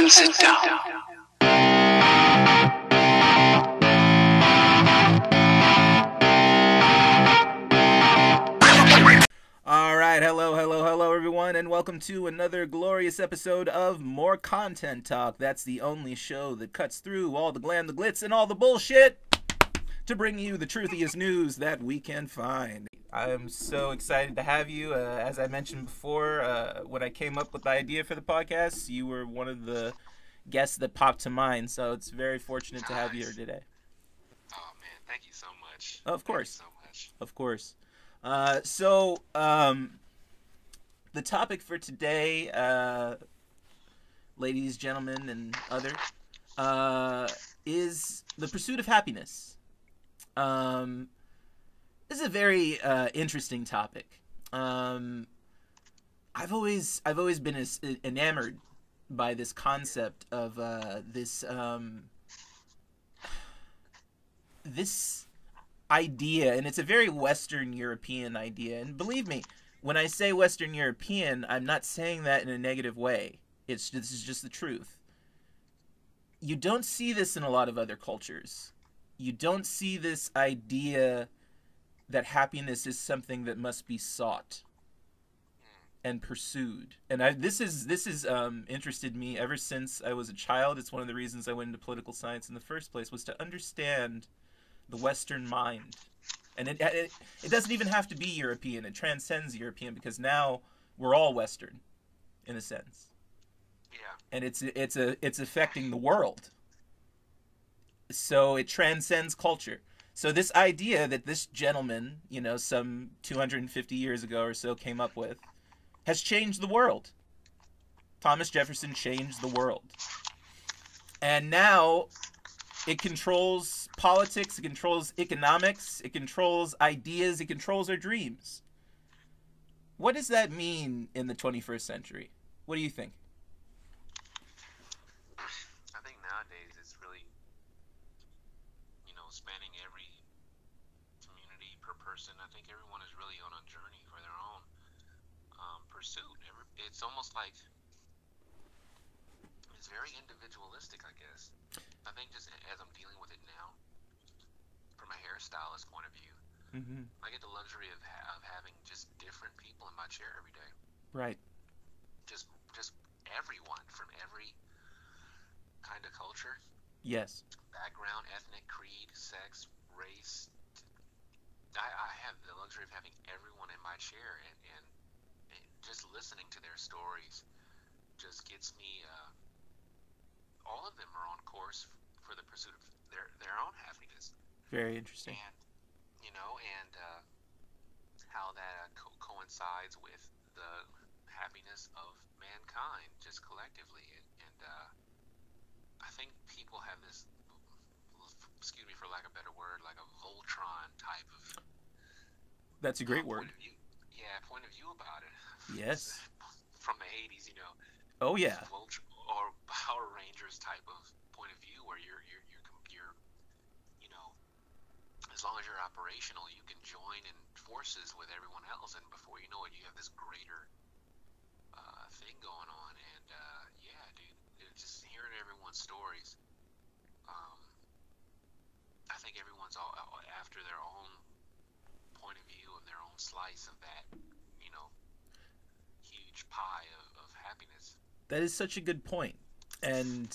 and sit down. All right, hello, hello, hello, everyone, and welcome to another glorious episode of More Content Talk. That's the only show that cuts through all the glam, the glitz, and all the bullshit to bring you the truthiest news that we can find. I am so excited to have you. Uh, as I mentioned before, uh, when I came up with the idea for the podcast, you were one of the guests that popped to mind. So it's very fortunate to have you here today. Oh man, thank you so much. Of course. So much. Of course. Uh, so, um, the topic for today, uh, ladies, gentlemen, and other, uh, is the pursuit of happiness. Um, this is a very uh, interesting topic. Um, I've always I've always been enamored by this concept of uh, this um, this idea, and it's a very Western European idea. And believe me, when I say Western European, I'm not saying that in a negative way. It's this is just the truth. You don't see this in a lot of other cultures. You don't see this idea that happiness is something that must be sought and pursued. And I, this is this is um, interested me ever since I was a child. It's one of the reasons I went into political science in the first place was to understand the Western mind. And it, it it doesn't even have to be European. It transcends European because now we're all Western, in a sense, Yeah. and it's it's a it's affecting the world. So it transcends culture. So this idea that this gentleman, you know, some 250 years ago or so came up with, has changed the world. Thomas Jefferson changed the world. And now it controls politics, it controls economics, it controls ideas, it controls our dreams. What does that mean in the 21st century? What do you think? I think nowadays it's really, you know, spanning every community per person. I think everyone is really on a journey for their own um, pursuit. Every, it's almost like it's very individualistic, I guess. I think just as I'm dealing with it now, from a hairstylist point of view, Mm-hmm. I get the luxury of, ha- of having just different people in my chair every day. Right. just just everyone from every kind of culture, Yes. background, ethnic, creed, sex, race. I, I have the luxury of having everyone in my chair, and, and, and just listening to their stories just gets me. Uh, all of them are on course for the pursuit of their their own happiness, Very interesting. and you know, and uh, how that uh, co- coincides with the happiness of mankind, just collectively. And, and uh, I think people have this, excuse me for lack of a better word, like a Voltron type of That's a great uh, word. Of view. Yeah, point of view about it. Yes. From the 80s, you know. Oh yeah. Voltron or Power Rangers type of point of view where you're you're you're, you're you know as long as you're operational you can join in forces with everyone else and before you know it you have this greater uh, thing going on and uh, yeah dude it's just hearing everyone's stories um, I think everyone's all after their own point of view and their own slice of that you know huge pie of, of happiness That is such a good point. And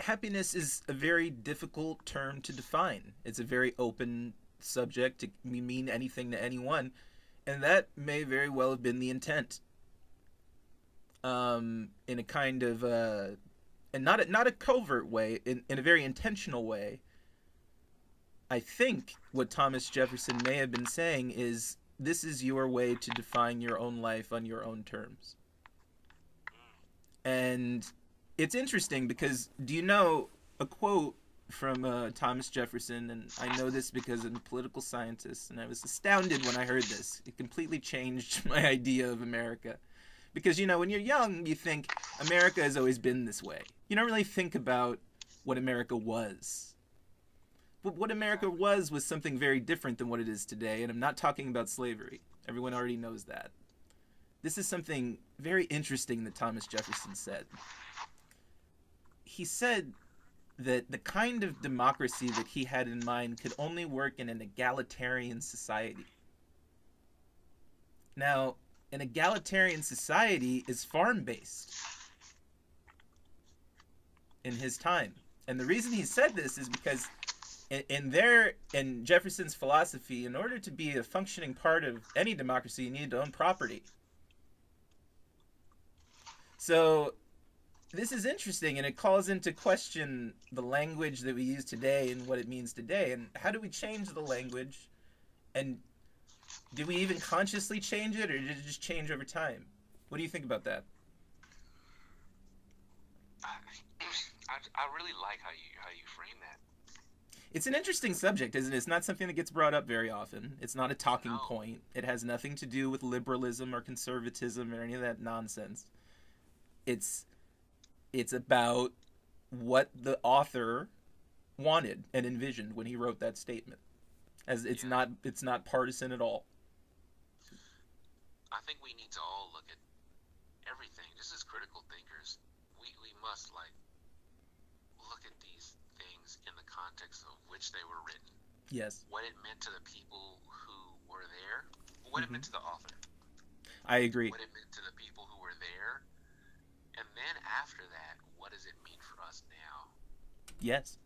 happiness is a very difficult term to define. It's a very open subject. Can mean anything to anyone. And that may very well have been the intent. Um, in a kind of uh, and not a, not a covert way, in, in a very intentional way. I think what Thomas Jefferson may have been saying is this is your way to define your own life on your own terms. And it's interesting because do you know a quote from uh, Thomas Jefferson? And I know this because I'm a political scientist, and I was astounded when I heard this. It completely changed my idea of America. Because, you know, when you're young, you think America has always been this way. You don't really think about what America was. But what America was was something very different than what it is today, and I'm not talking about slavery. Everyone already knows that. This is something very interesting that Thomas Jefferson said. he said that the kind of democracy that he had in mind could only work in an egalitarian society. Now, an egalitarian society is farm based in his time. And the reason he said this is because in, their in Jefferson's philosophy, in order to be a functioning part of any democracy, you need to own property. So this is interesting and it calls into question the language that we use today and what it means today and how do we change the language and do we even consciously change it or did it just change over time? What do you think about that? I, I, I really like how you how you frame that. it's an interesting subject isn't it? It's not something that gets brought up very often. It's not a talking No. point. It has nothing to do with liberalism or conservatism or any of that nonsense. It's it's about what the author wanted and envisioned when he wrote that statement as it's Yeah. not it's not partisan at all. I think we need to all look at everything. Just as critical thinkers, we, we must like look at these things in the context of which they were written, yes. What it meant to the people who were there, what it meant Mm-hmm. to the author, i agree. What it meant to the people who were there, and then after that, what does it mean for us now? yes.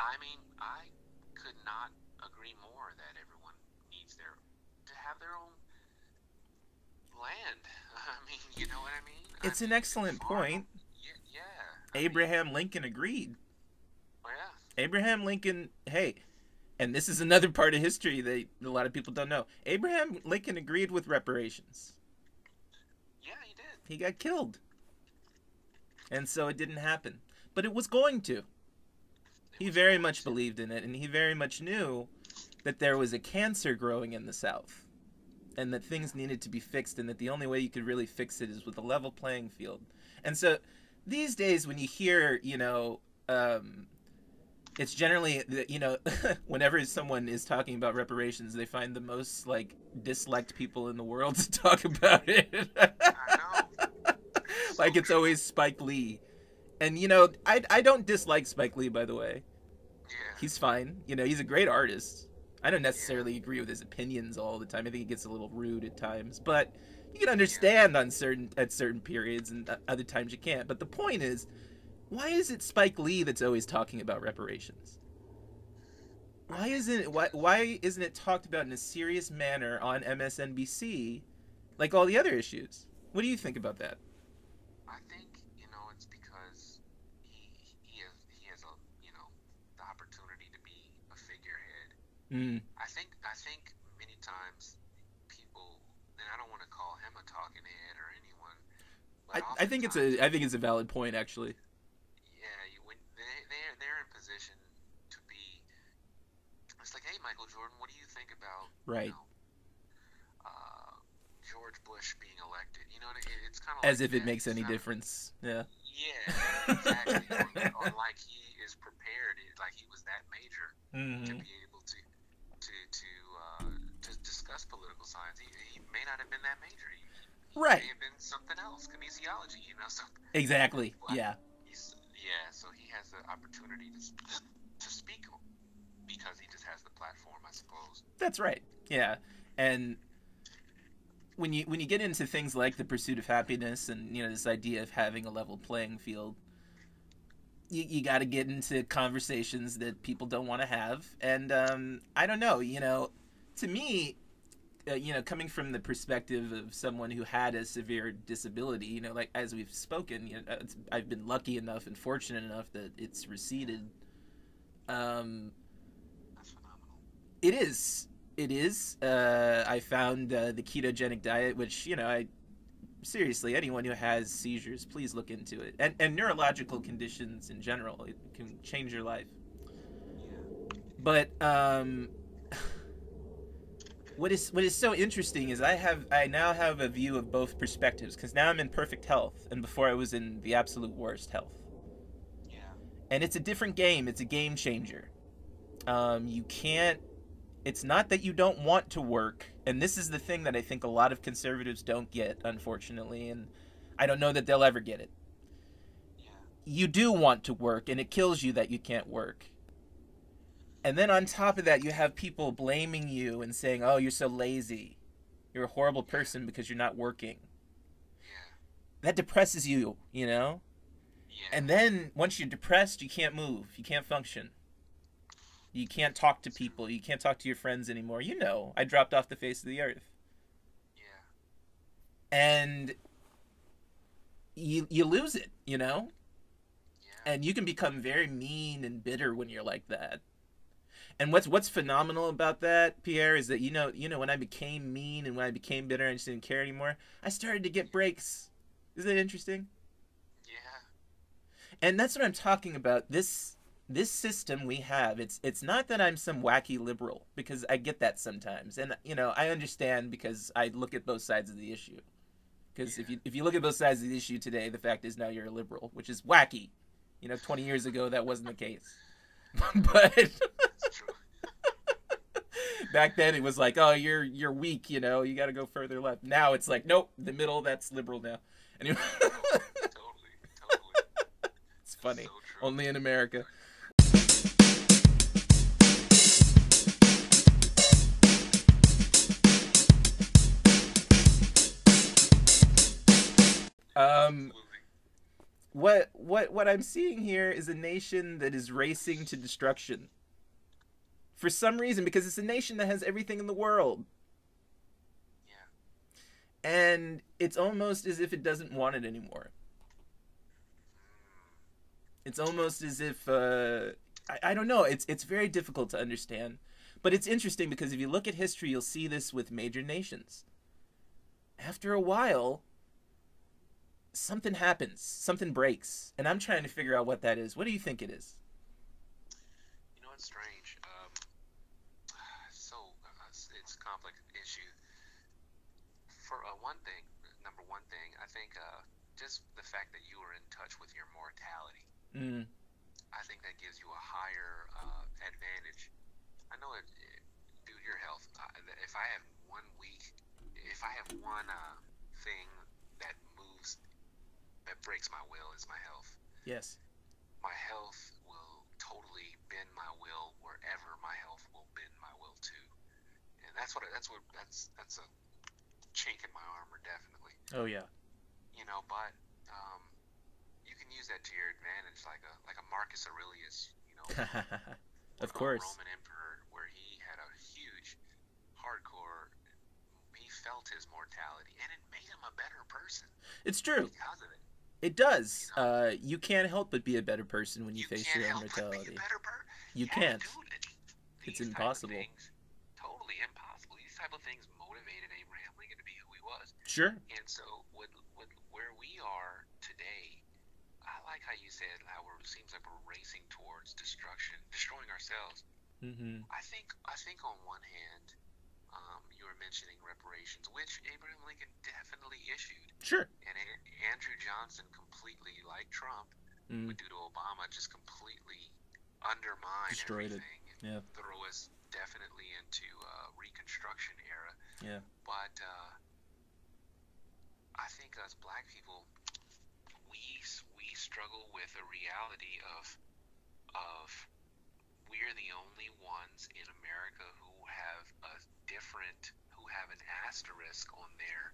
I mean, I could not agree more that everyone needs their to have their own land. I mean, you know what I mean? I it's an mean, excellent point Yeah, yeah. I mean, abraham lincoln agreed oh, yeah. abraham lincoln hey and this is another part of history that a lot of people don't know abraham lincoln agreed with reparations Yeah, he did. he got killed and so it didn't happen but it was going to he very much believed in it and he very much knew that there was a cancer growing in the south and that things needed to be fixed and that the only way you could really fix it is with a level playing field and so these days when you hear you know um, it's generally that, you know whenever someone is talking about reparations they find the most like disliked people in the world to talk about it like it's always Spike Lee. And you know, I I don't dislike Spike Lee by the way. Yeah. He's fine. You know, he's a great artist. I don't necessarily agree with his opinions all the time. I think he gets a little rude at times, but you can understand on certain at certain periods and other times you can't. But the point is, why is it Spike Lee that's always talking about reparations? Why isn't it why why isn't it talked about in a serious manner on MSNBC like all the other issues? What do you think about that? I think you know it's because he he has he has a you know the opportunity to be a figurehead. Mm. I think I think many times people and I don't want to call him a talking head or anyone. I, I think it's a I think it's a valid point actually. yeah, you, when they they're they're in position to be. It's like, hey, Michael Jordan, what do you think about Right. You know, uh, George Bush being elected? You know, what I mean? it's kind of As like if it makes any difference. Yeah. Yeah, exactly. or, or like he is prepared, it- like he was that major to Mm-hmm. be able to to to uh, to discuss political science. He, he may not have been that major. He, he Right. may have been something else, know, Exactly. Yeah. yeah. So he has the opportunity to to speak because he just has the platform, I suppose. That's right. Yeah. And when you when you get into things like the pursuit of happiness and you know this idea of having a level playing field, you, you got to get into conversations that people don't want to have. And um, I don't know. You know, to me, uh, you know, coming from the perspective of someone who had a severe disability, you know, like as we've spoken, you know, it's, I've been lucky enough and fortunate enough that it's receded. Um, That's phenomenal. it is. It is. Uh, I found uh, the ketogenic diet, which you know, I seriously, anyone who has seizures, please look into it, and and neurological conditions in general, it can change your life. Yeah. But um, what is what is so interesting is I have I now have a view of both perspectives because now I'm in perfect health, and before I was in the absolute worst health Yeah. and it's a different game. It's a game changer. Um, you can't. It's not that you don't want to work, and this is the thing that I think a lot of conservatives don't get, unfortunately, and I don't know that they'll ever get it. Yeah. you do want to work and it kills you that you can't work. And then on top of that, you have people blaming you and saying, "Oh, you're so lazy. You're a horrible person because you're not working." Yeah. That depresses you, you know? Yeah. And then once you're depressed, you can't move. You can't function. You can't talk to people. You can't talk to your friends anymore. You know, I dropped off the face of the earth. yeah. And you you lose it, you know? Yeah. and you can become very mean and bitter when you're like that. And what's what's phenomenal about that, Pierre, is that you know you know when I became mean and when I became bitter and just didn't care anymore, I started to get breaks. Isn't it interesting? yeah. And that's what I'm talking about. This this system we have, it's it's not that I'm some wacky liberal because I get that sometimes, and you know I understand because I look at both sides of the issue. Because if you if you look at both sides of the issue today, the fact is now you're a liberal, which is wacky. You know, 20 years ago that wasn't the case. but. back then it was like, oh, you're you're weak. You know, you got to go further left. Now it's like, nope, the middle. That's liberal now. Anyway, totally. Totally. it's funny. So. Only in America. Um, what what what I'm seeing here is a nation that is racing to destruction. For some reason, because it's a nation that has everything in the world, Yeah. and it's almost as if it doesn't want it anymore. It's almost as if uh, I, I don't know. It's it's very difficult to understand, but it's interesting because if you look at history, you'll see this with major nations. After a while, something happens, something breaks, and I'm trying to figure out what that is. What do you think it is? You know, it's strange. Um, so uh, it's, it's a complex issue. For uh, one thing, number one thing, I think uh, just the fact that you are in touch with your mortality, Mm, I think that gives you a higher uh, advantage. I know it, it, dude, your health. Uh, if I have one week, if I have one uh, thing that moves, that breaks my will, is my health. yes. my health will totally bend my will wherever my health will bend my will to, and that's what that's what that's that's a chink in my armor definitely, Oh yeah. you know. But um, you can use that to your advantage, like a like a Marcus Aurelius, you know, of course. Roman emperor, where he had a huge, hardcore. He felt his mortality, and it made him a better person It's true. because of it. It does. Uh, you can't help but be a better person when you, face can't your own help but be a mortality. per- You Yeah, can't. dude, it- It's these type of impossible. things- totally impossible. These type of things motivated Abraham Lincoln to be who he was. Sure. And so, with, with where we are today, I like how you said how it seems like we're racing towards destruction, destroying ourselves. Mm-hmm. I think I think on one hand, um, you were mentioning reparations, which Abraham Lincoln definitely issued, Sure. and A- Andrew Johnson completely, like Trump, Mm. would do to Obama, just completely undermine Destroyed it. everything Yeah. and throw us definitely into uh, Reconstruction era. Yeah. But uh, I think us black people, we we struggle with a reality of of we're the only ones in America who have a different who have an asterisk on their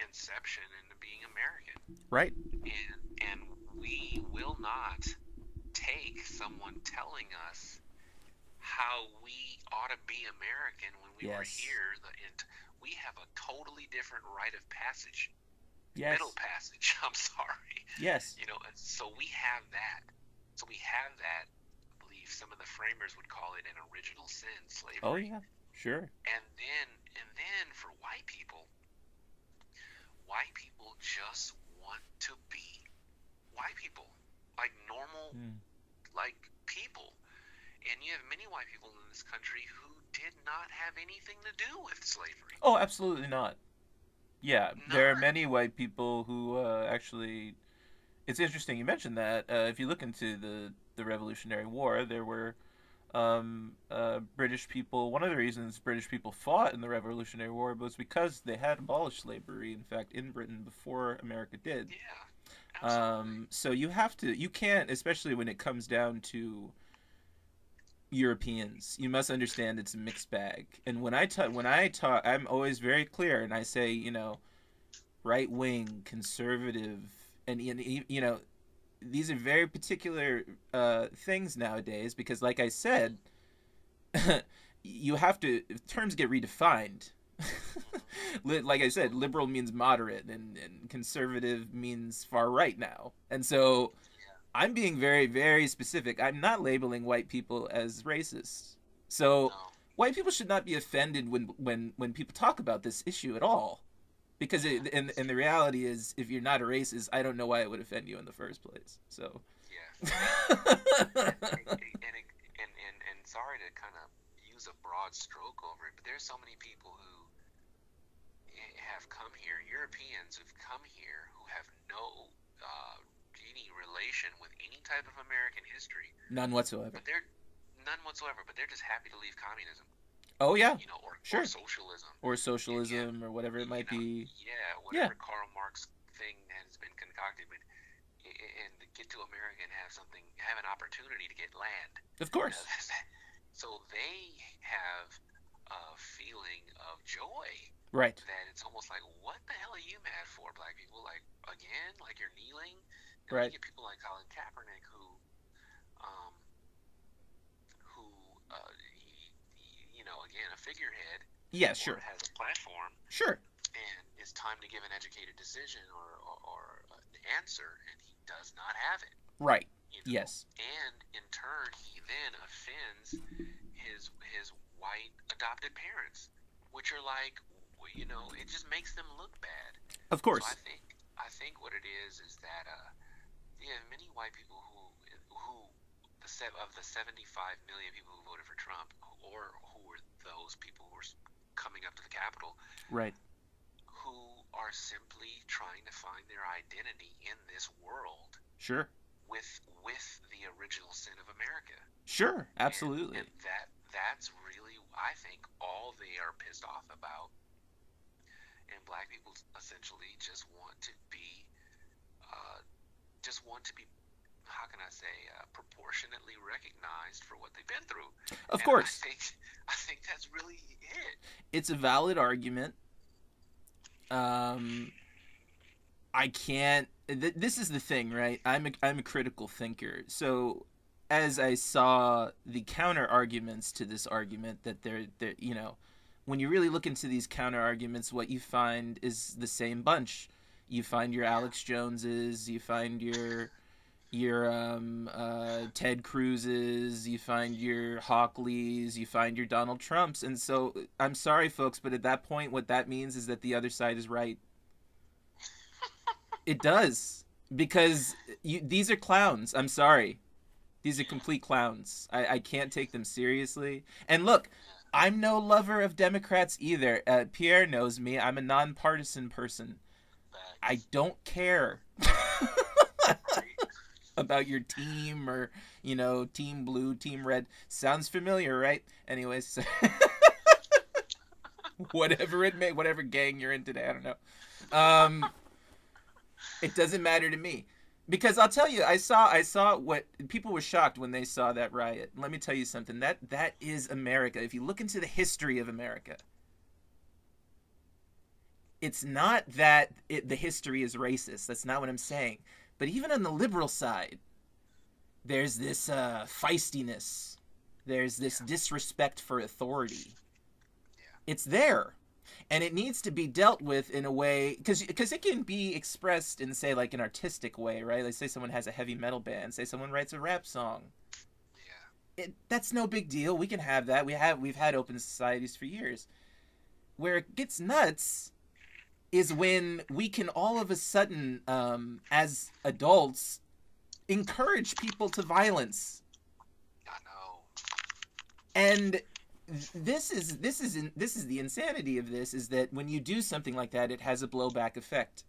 inception into being American Right. and and we will not take someone telling us how we ought to be American when we were here. The, and we have a totally different rite of passage, Yes. middle passage. I'm sorry, Yes. you know. So we have that. So we have that. I believe some of the framers would call it an original sin, slavery. Oh yeah. Sure. And then and then for white people, white people just want to be white people, like normal, Mm. like people. And you have many white people in this country who did not have anything to do with slavery. Oh, absolutely not. Yeah, there are many white people who uh, actually. It's interesting you mentioned that. Uh, if you look into the the Revolutionary War, there were um, uh, British people. One of the reasons British people fought in the Revolutionary War was because they had abolished slavery. In fact, in Britain before America did. Yeah, Um, so you have to, you can't, especially when it comes down to Europeans. You must understand it's a mixed bag. And when I talk, when I talk, I'm always very clear, and I say, you know, right wing, conservative, and you know, these are very particular uh, things nowadays because, like I said, you have to terms get redefined. like I said, liberal means moderate, and, and conservative means far right now, and so I'm being very, very specific. I'm not labeling white people as racist. So No. white people should not be offended when when when people talk about this issue at all. Because it, and, and the reality is, if you're not a racist, I don't know why it would offend you in the first place. So, Yeah. and, and, and, and, and sorry to kind of use a broad stroke over it, but there's so many people who have come here, Europeans who've come here who have no uh, any relation with any type of American history, none whatsoever. but they're none whatsoever, but they're just happy to leave communism, Oh yeah, you know, or, Sure. or socialism. or socialism or whatever it might know, be. Yeah, whatever Karl Marx thing has been concocted, but and get to America and have something, have an opportunity to get land. Of course. so they have a feeling of joy Right. that it's almost like, what the hell are you mad for, black people? Like again, like you're kneeling. Right. You get people like Colin Kaepernick who, um, who, uh, he, he- you know, again, a figurehead. Yeah. Sure. Has a platform Sure. and it's time to give an educated decision or, or, or an answer, and he does not have it. Right. You know? Yes. And in turn, he then offends his his white adopted parents, which are like, you know, it just makes them look bad. Of course. So I think I think what it is is that uh, yeah, many white people who who the se- of the 75 million people who voted for Trump, or who were those people who were coming up to the Capitol, Right. who are simply trying to find their identity in this world Sure. with with the original sin of America. Sure. And- Absolutely. And, that that's really I think all they are pissed off about. And black people essentially just want to be uh, just want to be how can I say uh, proportionately recognized for what they've been through. Of And course. I think I think that's really it. it's a valid argument. Um, I can't. Th- this is the thing, right? I'm a, I'm a critical thinker. So, as I saw the counter arguments to this argument, that they're they're you know, when you really look into these counter arguments, what you find is the same bunch. You find your Alex Joneses, you find your your um, uh, Ted Cruz's, you find your Hockley's, you find your Donald Trumps, and so I'm sorry, folks, but at that point, what that means is that the other side is right. It does because you, these are clowns. I'm sorry, these are complete clowns. I, I can't take them seriously. And look, I'm no lover of Democrats either. Uh, Pierre knows me. I'm a nonpartisan person. I don't care. about your team or you know team blue team red. Sounds familiar right? Anyways whatever it may whatever gang you're in today i don't know. Um it doesn't matter to me. Because i'll tell you i saw i saw what people were shocked when they saw that riot. Let me tell you something. That that is america. If you look into the history of america it's not that it, the history is racist that's not what i'm saying but even on the liberal side, there's this uh, feistiness. There's this disrespect for authority. It's there. And it needs to be dealt with in a way, because it can be expressed in, say, like an artistic way, right? Like, say someone has a heavy metal band, say someone writes a rap song. Yeah. It, that's no big deal. We can have that. We have we've had open societies for years. Where it gets nuts is when we can all of a sudden, um, as adults, encourage people to violence. I know. And this is this is in, this is the insanity of this is that when you do something like that, it has a blowback effect.